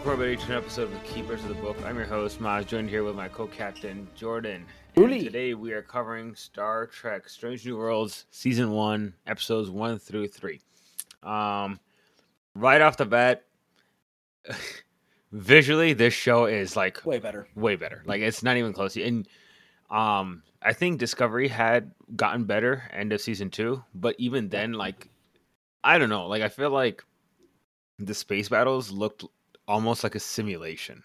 Welcome everybody to an episode of the Keepers of the Book. I'm your host, Maz, joined here with my co-captain, Jordan. And today we are covering Star Trek Strange New Worlds Season 1, Episodes 1 through 3. Um, right off the bat, visually, this show is like Way better. way better. Like it's not even close. And um, I think Discovery had gotten better end of season two, but even then, like I don't know. Like I feel like the space battles looked almost like a simulation.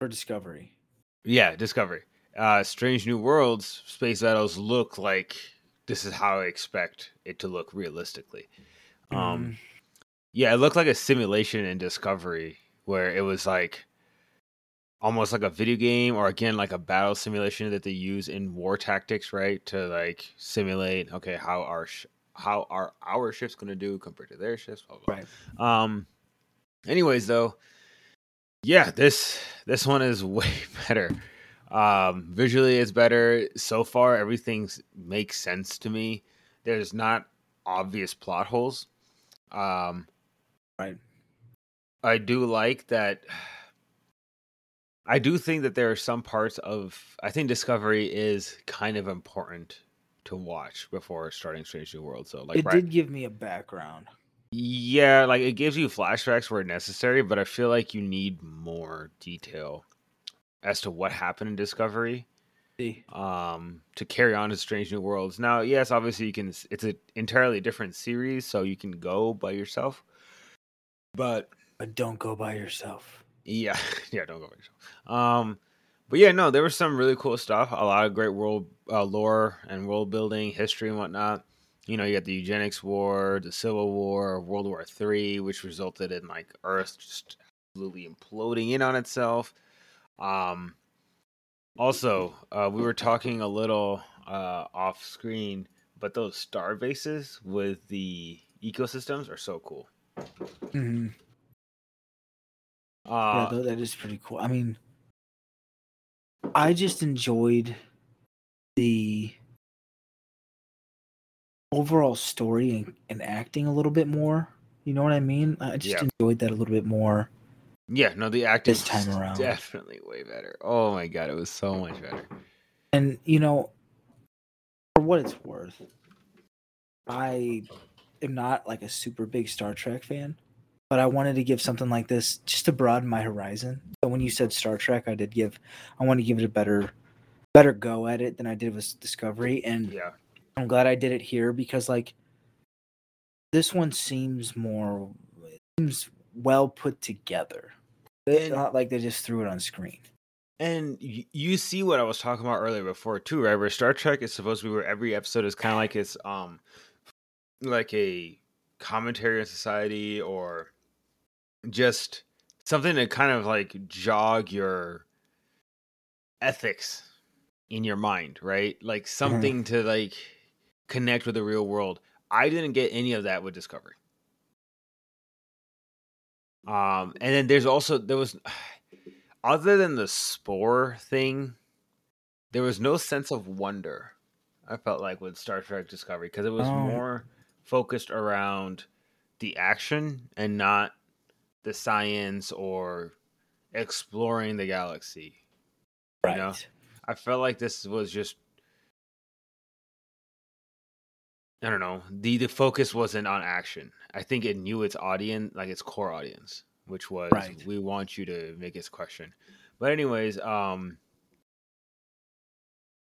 For Discovery. Yeah, Discovery. Uh, Strange New Worlds space battles look like this is how I expect it to look realistically. Um, Mm, yeah, it looked like a simulation in Discovery where it was like almost like a video game or again like a battle simulation that they use in war tactics, right? To like simulate okay, how our sh- how are our ships going to do compared to their ships, blah, blah. right. Um anyways though, yeah, this this one is way better. Um visually it's better. So far everything makes sense to me. There's not obvious plot holes. Um Right. I do like that I do think that there are some parts of I think Discovery is kind of important to watch before starting Strange New World. So like it right, did give me a background. Yeah, like it gives you flashbacks where necessary, but I feel like you need more detail as to what happened in Discovery um to carry on to Strange New Worlds. Now, yes, obviously you can it's an entirely different series, so you can go by yourself. But but don't go by yourself. yeah, yeah, don't go by yourself. Um but yeah, no, there was some really cool stuff. A lot of great world uh, lore and world building, history and whatnot. You know, you got the eugenics war, the Civil War, World War Three, which resulted in like Earth just absolutely imploding in on itself. Um, also, uh, we were talking a little uh, off screen, but those star bases with the ecosystems are so cool. hmm yeah, Uh, tho- that is pretty cool. I mean, I just enjoyed the overall story and, and acting a little bit more. You know what I mean? I just Yeah. enjoyed that a little bit more. yeah, no, the acting This time around. definitely way better. Oh my god, it was so much better. And you know, for what it's worth, I am not like a super big Star Trek fan, but I wanted to give something like this just to broaden my horizon. So when you said Star Trek, I did give I want to give it a better better go at it than I did with Discovery and Yeah, I'm glad I did it here because like this one seems more seems well put together. It's And- not like they just threw it on screen. and you see what I was talking about earlier before too, right? Where Star Trek is supposed to be where every episode is kind of like it's um like a commentary on society or just something to kind of like jog your ethics in your mind, right? Like something to like connect with the real world. I didn't get any of that with Discovery. Um, and then there's also there was other than the spore thing, there was no sense of wonder. I felt like with Star Trek Discovery because it was Oh. more focused around the action and not the science or exploring the galaxy. Right. know? I felt like this was just I don't know. The the focus wasn't on action. I think it knew its audience, like its core audience, which was Right. we want you to make its question. But anyways, um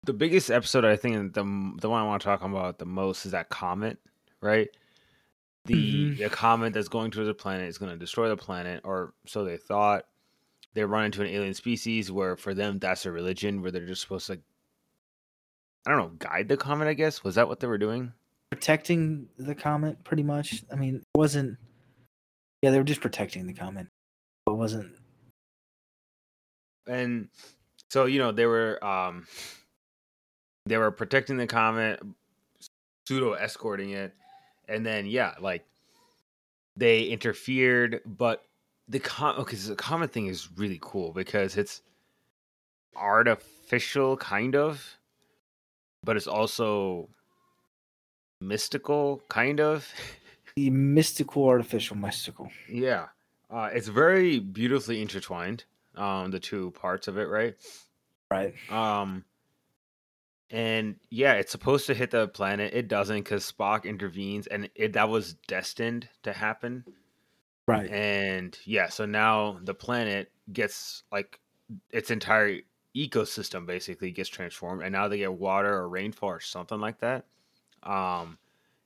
the biggest episode I think the the one I want to talk about the most is that comet, right? The Mhm. the comet that's going towards the planet is going to destroy the planet or so they thought. They run into an alien species where for them that's a religion where they're just supposed to I don't know, guide the comet, I guess. Was that what they were doing? Protecting the comment pretty much. I mean, it wasn't yeah, they were just protecting the comment. It wasn't and so you know they were um they were protecting the comet pseudo escorting it and then yeah like they interfered but the com okay so the comet thing is really cool because it's artificial kind of but it's also mystical kind of the mystical artificial mystical. yeah Uh, it's very beautifully intertwined. Um, the two parts of it, right? Right. Um, and yeah, it's supposed to hit the planet. It doesn't because Spock intervenes, and it that was destined to happen. Right. And yeah, so now the planet gets like its entire ecosystem basically gets transformed, and now they get water or rainfall or something like that. Um,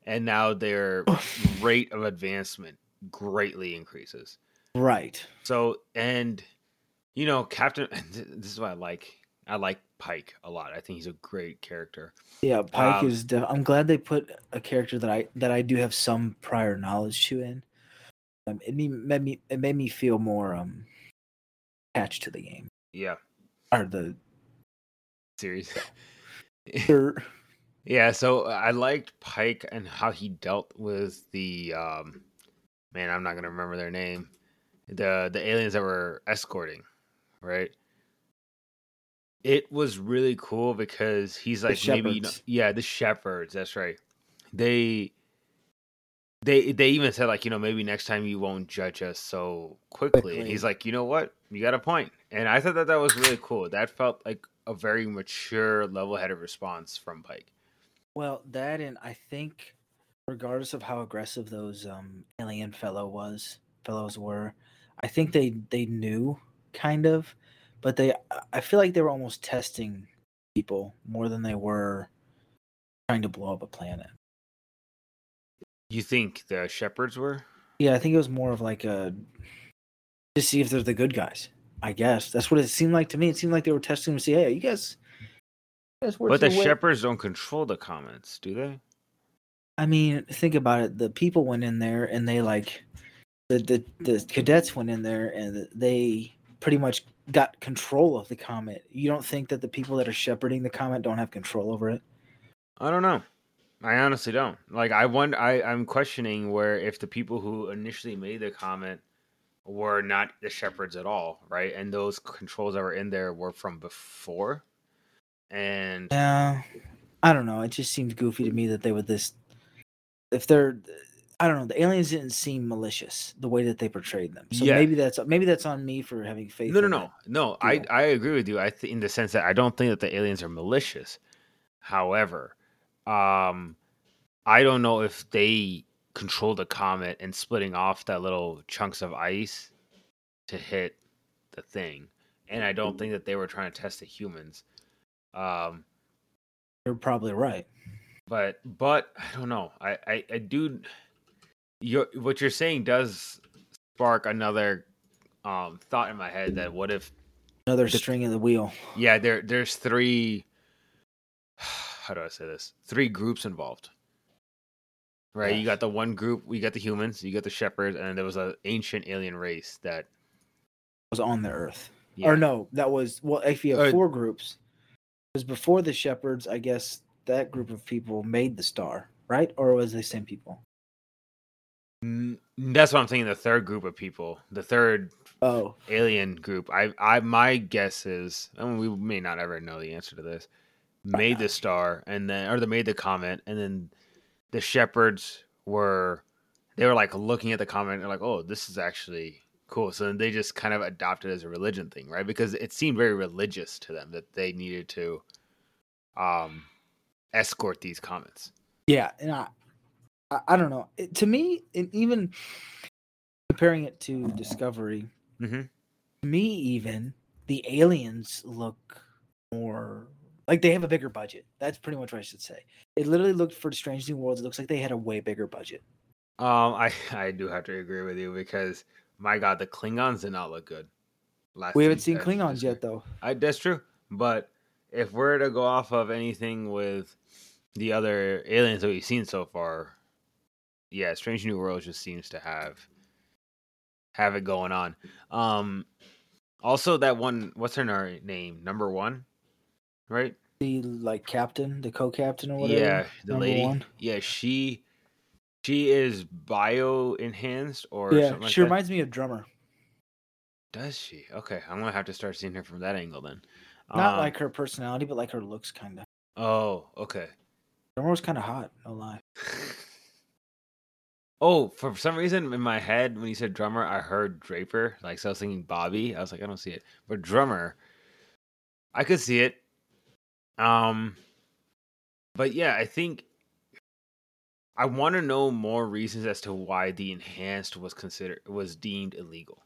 and now their rate of advancement greatly increases. Right. So, and you know, Captain, this is what I like. I like Pike a lot. I think he's a great character. Yeah, Pike Um, is. Def- I'm glad they put a character that I that I do have some prior knowledge to in. Um, it me- made me it made me feel more um attached to the game Yeah, or the. series. or- yeah, so I liked Pike and how he dealt with the um man, I'm not gonna remember their name. The the aliens that were escorting, right? It was really cool because he's like maybe you know, yeah, the shepherds, that's right. They they they even said like, you know, maybe next time you won't judge us so quickly. And he's like, you know what? You got a point. And I thought that that was really cool. That felt like a very mature, level-headed response from Pike. Well, that and I think, regardless of how aggressive those um alien fellow was, fellows were, I think they they knew kind of, but they I- I feel like they were almost testing people more than they were trying to blow up a planet. You think the shepherds were? Yeah, I think it was more of like a to see if they're the good guys. I guess that's what it seemed like to me. It seemed like they were testing to see, hey, you guys. You guys work But the your way- shepherds don't control the comments, do they? I mean, think about it. The people went in there and they like the the, the cadets went in there and they pretty much got control of the comet. You don't think that the people that are shepherding the comet don't have control over it? I don't know. I honestly don't. Like I wonder I, I'm questioning where if the people who initially made the comment were not the shepherds at all, right? And those controls that were in there were from before. And Yeah, I don't know. It just seemed goofy to me that they would this. If they're, I don't know. The aliens didn't seem malicious the way that they portrayed them. So Yeah. maybe that's maybe that's on me for having faith. no, no, no, no. I. I agree with you. I th- in the sense that I don't think that the aliens are malicious. However, um, I don't know if they control the comet and splitting off that little chunks of ice to hit the thing. And I don't think that they were trying to test the humans. Um, You're probably right. but but I don't know. I I, I do. Your what you're saying does spark another um thought in my head that what if Another The- string in the wheel. Yeah, there there's three how do I say this? Three groups involved. Right? You got the one group, you got the humans, you got the shepherds, and there was an ancient alien race that Was on the Earth. yeah. Or no, that was well. If you have Uh, four groups, because before the shepherds, I guess that group of people made the star, right? Or was they the same people? N- That's what I'm thinking. The third group of people, the third Oh, alien group. I, I, my guess is, and we may not ever know the answer to this. Made the star, and then, or they made the comment, and then the shepherds were, they were like looking at the comment, and they're like, oh, this is actually cool. So then they just kind of adopted it as a religion thing, right? Because it seemed very religious to them that they needed to, um, escort these comments. yeah, and I, I, I don't know. It, to me, and even comparing it to Discovery, Mm-hmm. to me, even the aliens look more like they have a bigger budget. That's pretty much what I should say. It literally looked for Strange New Worlds. It looks like they had a way bigger budget. Um, I, I do have to agree with you because my God, the Klingons did not look good. Last We haven't seen Klingons yet, though. I, that's true. But if we're to go off of anything with the other aliens that we've seen so far, yeah, Strange New Worlds just seems to have have it going on. Um, also that one, what's her na- name? Number one, right? The like captain, the co-captain, or whatever. yeah, the lady. one. Yeah, she she is bio enhanced or Yeah, something like she that. reminds me of Drummer. Does she? Okay, I'm gonna have to start seeing her from that angle then. Not Um, like her personality, but like her looks, kind of. Oh, okay. Drummer was kind of hot. No lie. Oh, for some reason in my head when you said drummer, I heard Draper. Like so I was thinking Bobbie. I was like, I don't see it. But drummer, I could see it. Um but yeah, I think I want to know more reasons as to why the enhanced was considered was deemed illegal.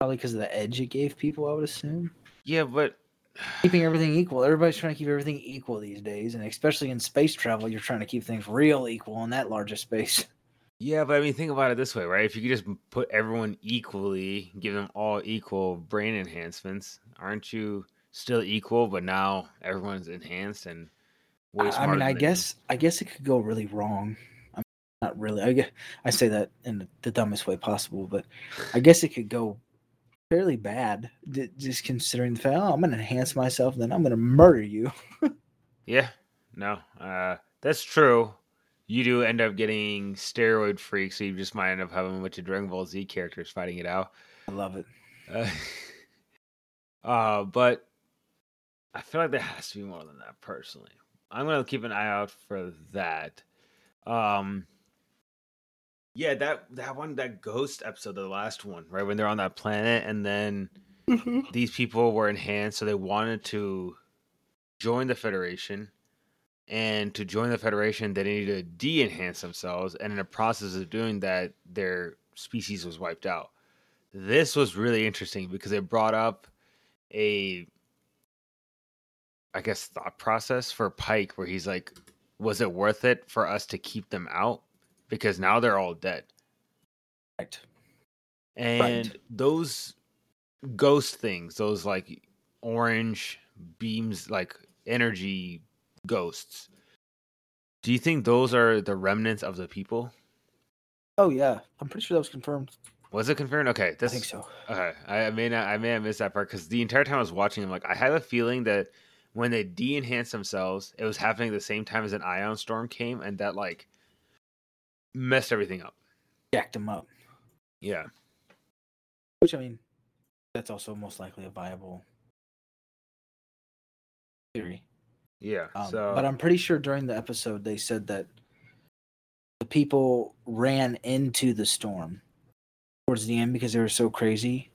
Probably because of the edge it gave people, I would assume. Yeah, but Keeping everything equal. Everybody's trying to keep everything equal these days, and especially in space travel, you're trying to keep things real equal in that larger space. yeah, but I mean, think about it this way, right? If you could just put everyone equally, give them all equal brain enhancements, aren't you still equal? But now everyone's enhanced and I, mean, I guess I guess it could go really wrong. I'm not really. I guess I say that in the, the dumbest way possible, but I guess it could go fairly bad. Just considering the fact, oh, I'm going to enhance myself, then I'm going to murder you. Yeah, no, uh, that's true. You do end up getting steroid freaks, so you just might end up having a bunch of Dragon Ball Z characters fighting it out. I love it. Uh, uh, but I feel like there has to be more than that. Personally, I'm gonna keep an eye out for that. Um, yeah, that that one, that ghost episode, the last one, right when they're on that planet, and then these people were enhanced, so they wanted to join the Federation. And to join the Federation, they needed to de-enhance themselves, and in the process of doing that, their species was wiped out. This was really interesting because it brought up a, I guess, thought process for Pike, where he's like, "Was it worth it for us to keep them out? Because now they're all dead." Right. And those ghost things, those like orange beams, like energy ghosts. Do you think those are the remnants of the people? Oh yeah, I'm pretty sure that was confirmed. Was it confirmed? Okay, I think so. Okay, I, I may not, I may have missed that part because the entire time I was watching, I'm like, I have a feeling that when they de-enhanced themselves, it was happening at the same time as an ion storm came, and that like messed everything up. Jacked them up. Yeah, Which I mean, that's also most likely a viable theory. yeah. Um, so, but I'm pretty sure during the episode they said that the people ran into the storm towards the end because they were so crazy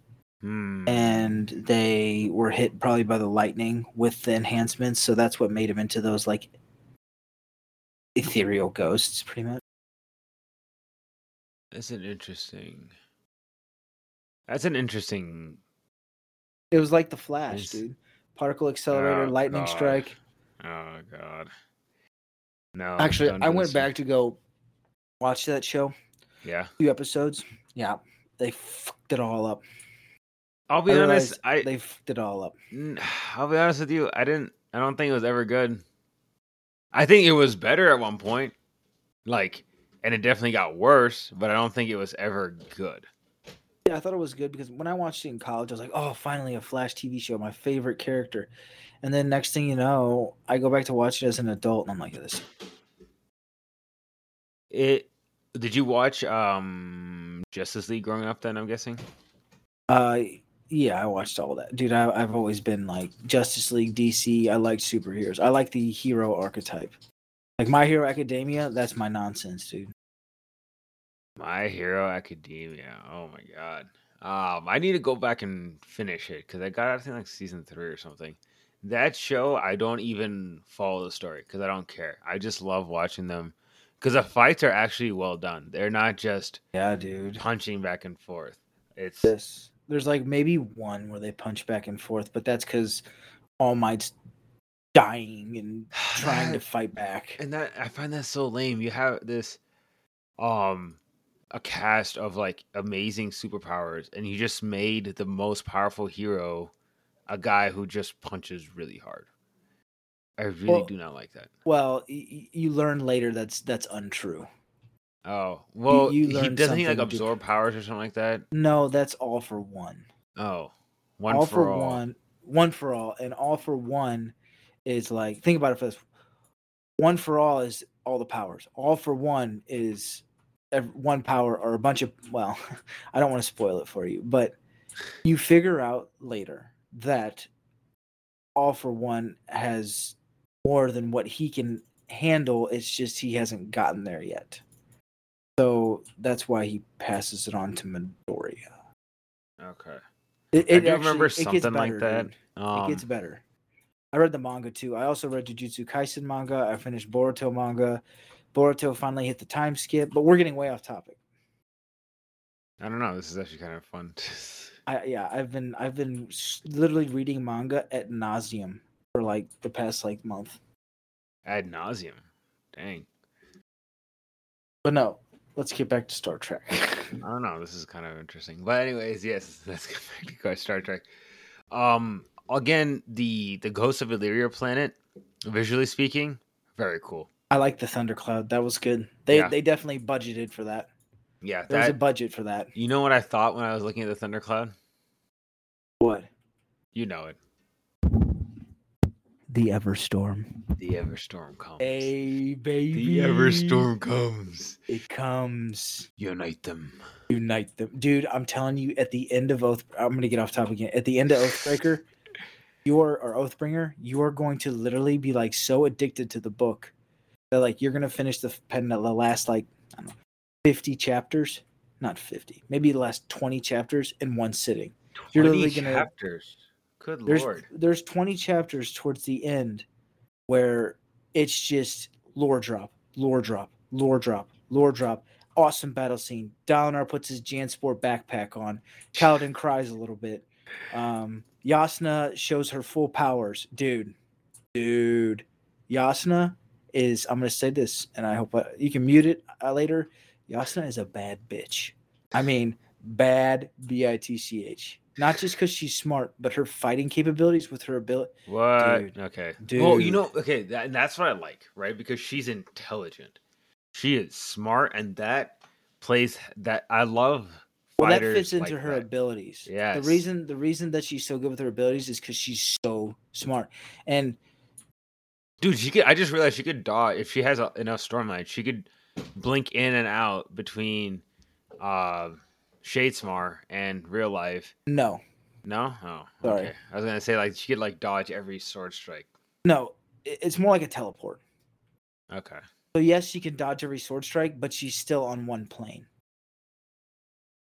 hmm, and they were hit probably by the lightning with the enhancements. So that's what made them into those like ethereal ghosts, pretty much. that's an interesting. That's an interesting. It was like the Flash, It's- dude. Particle accelerator, Oh, lightning God. strike. Oh God. No. Actually, I went this. back to go watch that show, Yeah, two episodes. Yeah, they fucked it all up. I'll be I honest. I they fucked it all up. I'll be honest with you. I didn't. I don't think it was ever good. I think it was better at one point, like, and it definitely got worse. But I don't think it was ever good. Yeah, I thought it was good because when I watched it in college, I was like, "Oh, finally a Flash TV show, my favorite character." And then next thing you know, I go back to watch it as an adult, and I'm like, "This." It. Did you watch um Justice League growing up? Then I'm guessing. Uh, yeah, I watched all that, dude. I, I've always been like Justice League, DC. I like superheroes. I like the hero archetype. Like My Hero Academia, that's my nonsense, dude. My Hero Academia. Oh my god. Um, I need to go back and finish it because I got I think like season three or something. That show, I don't even follow the story because I don't care. I just love watching them because the fights are actually well done. They're not just Yeah, dude. punching back and forth. It's This there's like maybe one where they punch back and forth, but that's because All Might's dying and trying to fight back. and that I find that so lame. You have this um a cast of like amazing superpowers and you just made the most powerful hero a guy who just punches really hard. I really Well- do not like that. Well, y- you learn later that's that's untrue. Oh, well, you he learn doesn't he like absorb powers or something like that? No, that's all for one. Oh, one all for, for, all. one, one for all, and all for one is like think about it first. One for all is all the powers. All for one is ev- one power or a bunch of. Well, I don't want to spoil it for you, but you figure out later that all for one has more than what he can handle. It's just he hasn't gotten there yet. So that's why he passes it on to Midoriya. Okay. It, I do actually- remember it gets something like that. Um, it gets better. I read the manga too. I also read Jujutsu Kaisen manga. I finished Boruto manga. Boruto finally hit the time skip, but we're getting way off topic. I don't know. This is actually kind of fun. I yeah, I've been I've been literally reading manga at nauseum for like the past like month. Ad nauseum. Dang. But no, let's get back to Star Trek. I don't know. This is kind of interesting. But anyways, yes, let's get back to Star Trek. Um, again, the the Ghost of Illyria planet, visually speaking, very cool. I like the Thundercloud. That was good. They Yeah. they definitely budgeted for that. Yeah, there's a budget for that. You know what I thought when I was looking at the thundercloud? What? You know it. The Everstorm. The Everstorm comes. Hey baby. the Everstorm comes. It comes. Unite them. Unite them. Dude, I'm telling you, at the end of Oath I'm gonna get off topic again. At the end of Oathbreaker, you are or Oathbringer, you are going to literally be like so addicted to the book that like you're gonna finish the pen the last like I don't know 50 chapters. Not 50, maybe the last 20 chapters in one sitting. You're 20 literally gonna- chapters. Good There's lord. there's 20 chapters towards the end where it's just lore drop, lore drop, lore drop, lore drop. Awesome battle scene. Dalinar puts his Jansport backpack on. Kaladin cries a little bit. Um, Yasna shows her full powers. Dude, dude. Yasna is, I'm going to say this, and I hope I, you can mute it uh, later. Yasna is a bad bitch. I mean, bad B I T C H. Not just because she's smart, but her fighting capabilities with her ability. What? Dude. Okay. Well, you know, okay, that, and that's what I like, right? Because she's intelligent. She is smart, and that plays that I love. Well, that fits into like her that. abilities. Yeah. The reason the reason that she's so good with her abilities is because she's so smart. And Dude, she could. I just realized she could dodge if she has a, enough stormlight. She could blink in and out between uh Shadesmar and real life. no, No, oh, Sorry. okay. I was gonna say like she could like dodge every sword strike. no, it's more like a teleport. Okay. So yes, she can dodge every sword strike, but she's still on one plane.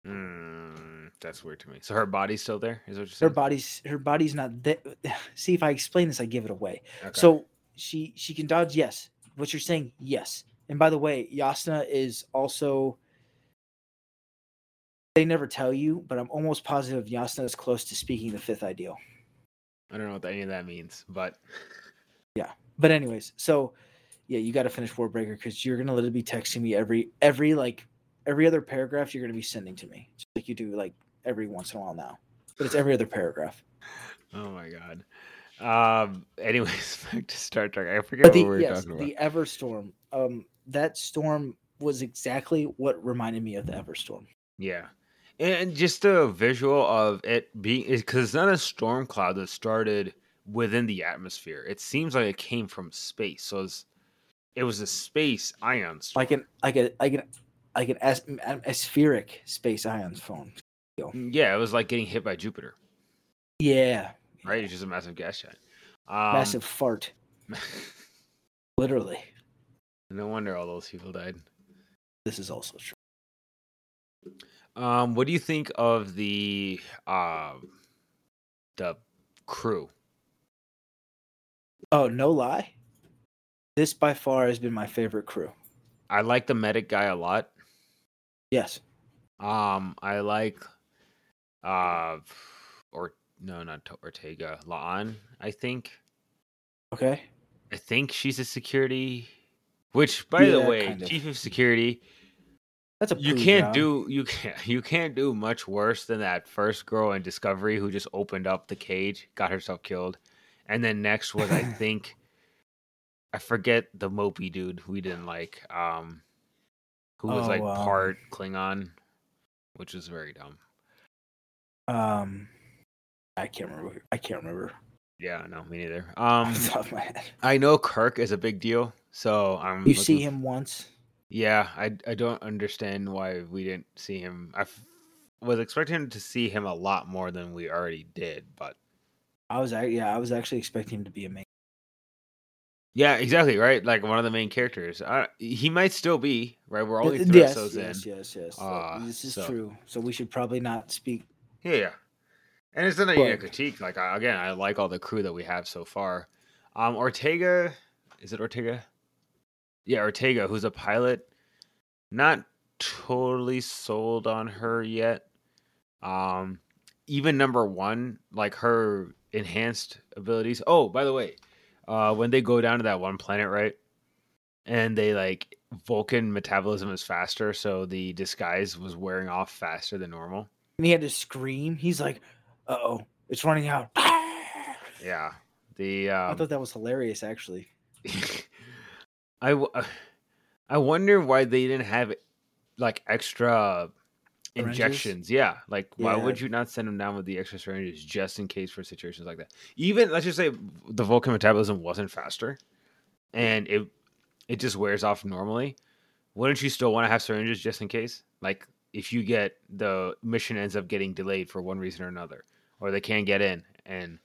Mm, that's weird to me. So her body's still there? Is what you're Her saying? body's her body's not there. See, if I explain this, I give it away. Okay. So she she can dodge. Yes, what you're saying. Yes. And by the way, Yasna is also. They never tell you, but I'm almost positive Yasna is close to speaking the fifth ideal. I don't know what any of that means, but yeah. But anyways, so yeah, you got to finish Warbreaker because you're gonna literally be texting me every every like every other paragraph you're gonna be sending to me, just like you do like every once in a while now. But it's every other paragraph. oh my god. Um. Anyways, back to Star Trek. I forget But what we were yes, talking about. the Everstorm. Um, that storm was exactly what reminded me of the Everstorm. Yeah. And just the visual of it being because it's not a storm cloud that started within the atmosphere. It seems like it came from space. So it's, it was a space ion storm. Like an like a like an like an as, a space ions phone. yeah, it was like getting hit by Jupiter, Yeah, right? It's just a massive gas giant. Um, massive fart, literally. no wonder all those people died. This is also true. Um, what do you think of the um the crew? Oh, no lie. This by far has been my favorite crew. I like the medic guy a lot. Yes. Um, I like, uh, or no, not Ortega, La'an. I think. Okay. I think she's a security. Which, by the way, kind of. chief of security, That's a you can't job. do you can't you can't do much worse than that first girl in Discovery who just opened up the cage, got herself killed, and then next was I think, I forget the mopey dude we didn't like, um, who was Oh, like um, part Klingon, which was very dumb. Um, I can't remember. I can't remember. Yeah, no, me neither. Um, the top of my head. I know Kirk is a big deal, so I'm. You see him once. Yeah, I I don't understand why we didn't see him. I f- was expecting to see him a lot more than we already did, but I was. Yeah, I was actually expecting him to be a main. Yeah, exactly. Right, like one of the main characters. Uh, he might still be right. We're only three yes, episodes yes, in. yes, yes. Ah, this is so- true. So we should probably not speak. Yeah, yeah. And it's not even a critique. Like again, I like all the crew that we have so far. Um, Ortega, is it Ortega? Yeah, Ortega, who's a pilot. Not totally sold on her yet. Um, even number one, like her enhanced abilities. Oh, by the way, uh, when they go down to that one planet, right? And they like Vulcan metabolism is faster, so the disguise was wearing off faster than normal. And he had to scream. He's like, "Uh oh, it's running out." Yeah. The I um, thought that was hilarious, actually. I w- uh, I wonder why they didn't have like extra Syringes? injections. Yeah, like why Yeah. would you not send them down with the extra syringes just in case for situations like that? Even let's just say the Vulcan metabolism wasn't faster, and it it just wears off normally. Wouldn't you still want to have syringes just in case? Like if you get the mission ends up getting delayed for one reason or another, or they can't get in, and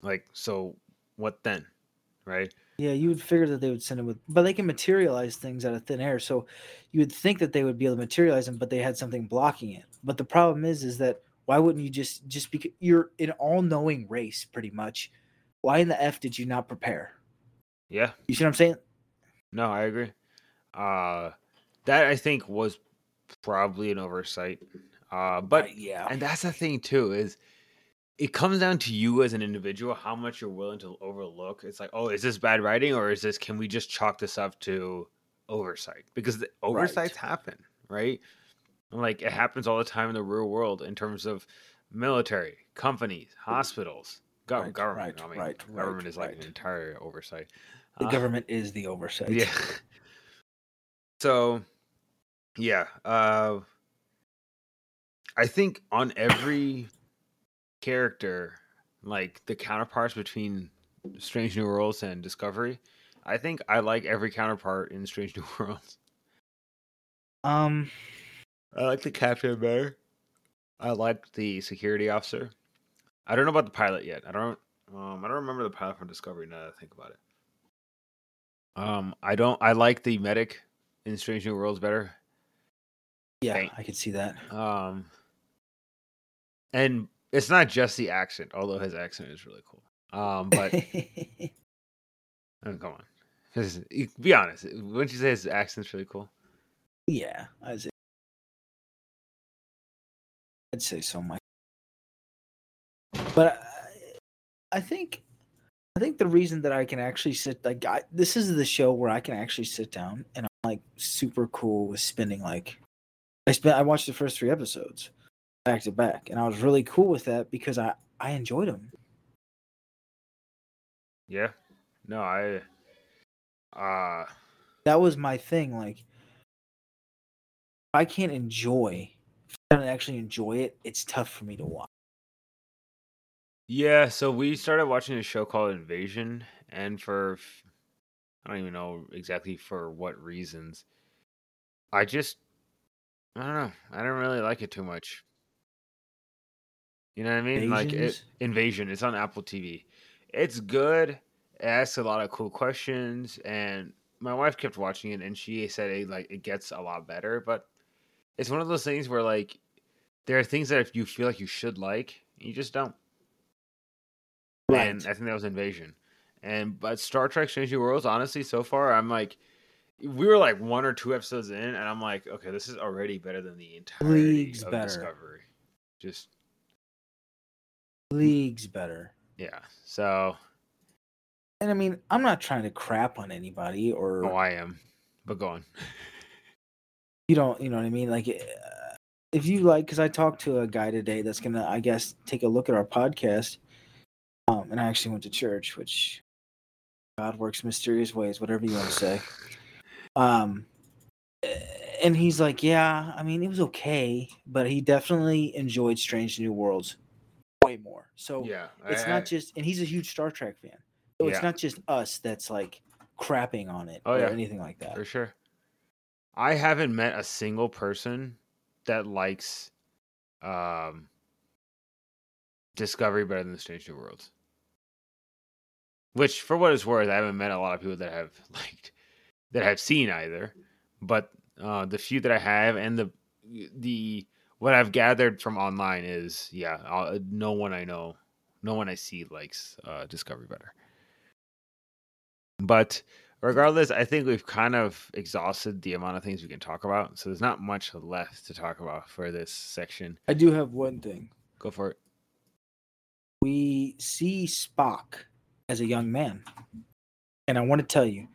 like so, what then? Right? Yeah, you would figure that they would send him with, but they can materialize things out of thin air. So you would think that they would be able to materialize them, but they had something blocking it. But the problem is, is that why wouldn't you just just because you're an all-knowing race, pretty much? Why in the f did you not prepare? Yeah. You see what I'm saying? No, I agree. Uh that I think was probably an oversight. Uh but Uh, yeah, and that's the thing too is it comes down to you as an individual how much you're willing to overlook. It's like, "Oh, is this bad writing or is this can we just chalk this up to oversight?" Because the oversights happen, right? Like it happens all the time in the real world in terms of military, companies, hospitals, gov- Right, government. right, I mean, right, government right, is like right. an entire oversight. the Uh, government is the oversight. yeah. So, yeah, uh, I think on every character, like the counterparts between Strange New Worlds and Discovery, I think I like every counterpart in Strange New Worlds. Um, I like the captain better. I like the security officer. I don't know about the pilot yet. I don't. Um, I don't remember the pilot from Discovery. Now that I think about it. Um, I don't. I like the medic in Strange New Worlds better. yeah, Thank- I can see that. Um, and it's not just the accent, although his accent is really cool. Um, but oh, come on, be honest. Wouldn't you say his accent's really cool? yeah, I'd say, I'd say so much. But I, I think, I think the reason that I can actually sit like I, this is the show where I can actually sit down and I'm like super cool with spending like I spent I watched the first three episodes back to back and I was really cool with that because I I enjoyed them. Yeah. No, I. Uh that was my thing. Like, if I can't enjoy, if I don't actually enjoy it, it's tough for me to watch. Yeah, so we started watching a show called Invasion, and for I don't even know exactly for what reasons. I just I don't know. I don't really like it too much. You know what I mean? Like it, Invasion. It's on Apple TV. It's good. It asks a lot of cool questions, and my wife kept watching it, and she said it like it gets a lot better. But it's one of those things where like there are things that if you feel like you should like, you just don't. And I think that was Invasion. And but Star Trek Strange New Worlds, honestly, so far I'm like we were like one or two episodes in, and I'm like, okay, this is already better than the entire Leagues of better. Discovery. Just Leagues better. yeah. So And I mean, I'm not trying to crap on anybody or oh, I am. But go on. you don't, you know what I mean? Like, uh, if you like, because I talked to a guy today that's gonna, I guess, take a look at our podcast. Um, and I actually went to church, which God works mysterious ways, whatever you want to say. Um, and he's like, yeah, I mean, it was okay, but he definitely enjoyed Strange New Worlds way more. So yeah, it's I- not just, and he's a huge Star Trek fan. So it's not just us that's like crapping on it Oh, or yeah. anything like that. for sure. I haven't met a single person that likes um Discovery better than the Strange New Worlds. which for what it's worth, I haven't met a lot of people that have liked that have seen either. But uh, the few that I have and the the what I've gathered from online is yeah, uh, no one I know, no one I see likes uh, Discovery better. But regardless, I think we've kind of exhausted the amount of things we can talk about. So there's not much left to talk about for this section. I do have one thing. Go for it. We see Spock as a young man. And I want to tell you,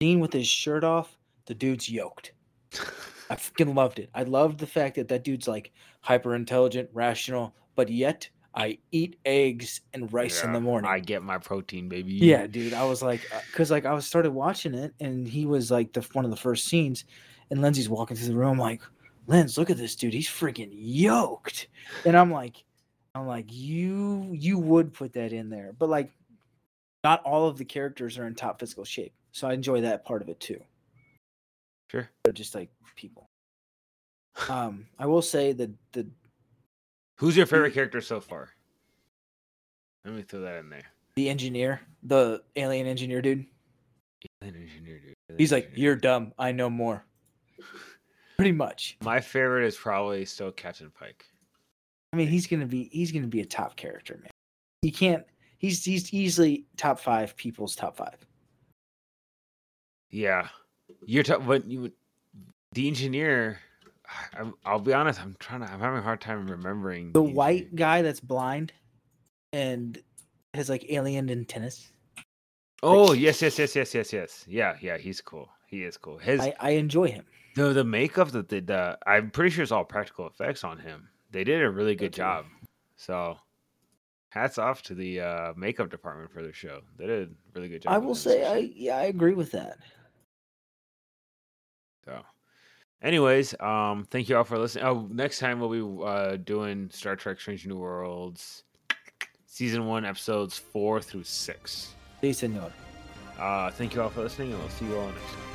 seen with his shirt off, the dude's yoked. I fucking loved it. I loved the fact that that dude's like hyper intelligent, rational, but yet I eat eggs and rice yeah, in the morning. I get my protein, baby. Yeah, dude. I was like, because uh, like I was started watching it, and he was like the one of the first scenes, and Lindsay's walking through the room like, Linz, look at this dude. He's freaking yoked, and I'm like, I'm like, you you would put that in there, but like, not all of the characters are in top physical shape, so I enjoy that part of it too. Sure, they're just like people. Um, I will say that the Who's your favorite character so far? Let me throw that in there. The engineer, the alien engineer dude. Alien engineer dude. Alien He's like, "You're dumb. I know more." Pretty much. My favorite is probably still Captain Pike. I mean, he's gonna be he's gonna be a top character, man. He can't. He's he's easily top five people's top five. Yeah, you're talking, but you the engineer i will be honest. I'm trying to. I'm having a hard time remembering the white names. guy that's blind and has like alien antennas. Oh like, yes, yes, yes, yes, yes, yes. Yeah, yeah. He's cool. He is cool. His I, I enjoy him. No, the makeup that the, the I'm pretty sure it's all practical effects on him. They did a really good job. So hats off to the uh, makeup department for the show. They did a really good job. I will say, I yeah, I agree with that. So anyways, um, thank you all for listening. Oh, next time we'll be uh, doing Star Trek: Strange New Worlds, season one, episodes four through six. Sí, señor. Uh, thank you all for listening, and we'll see you all next time.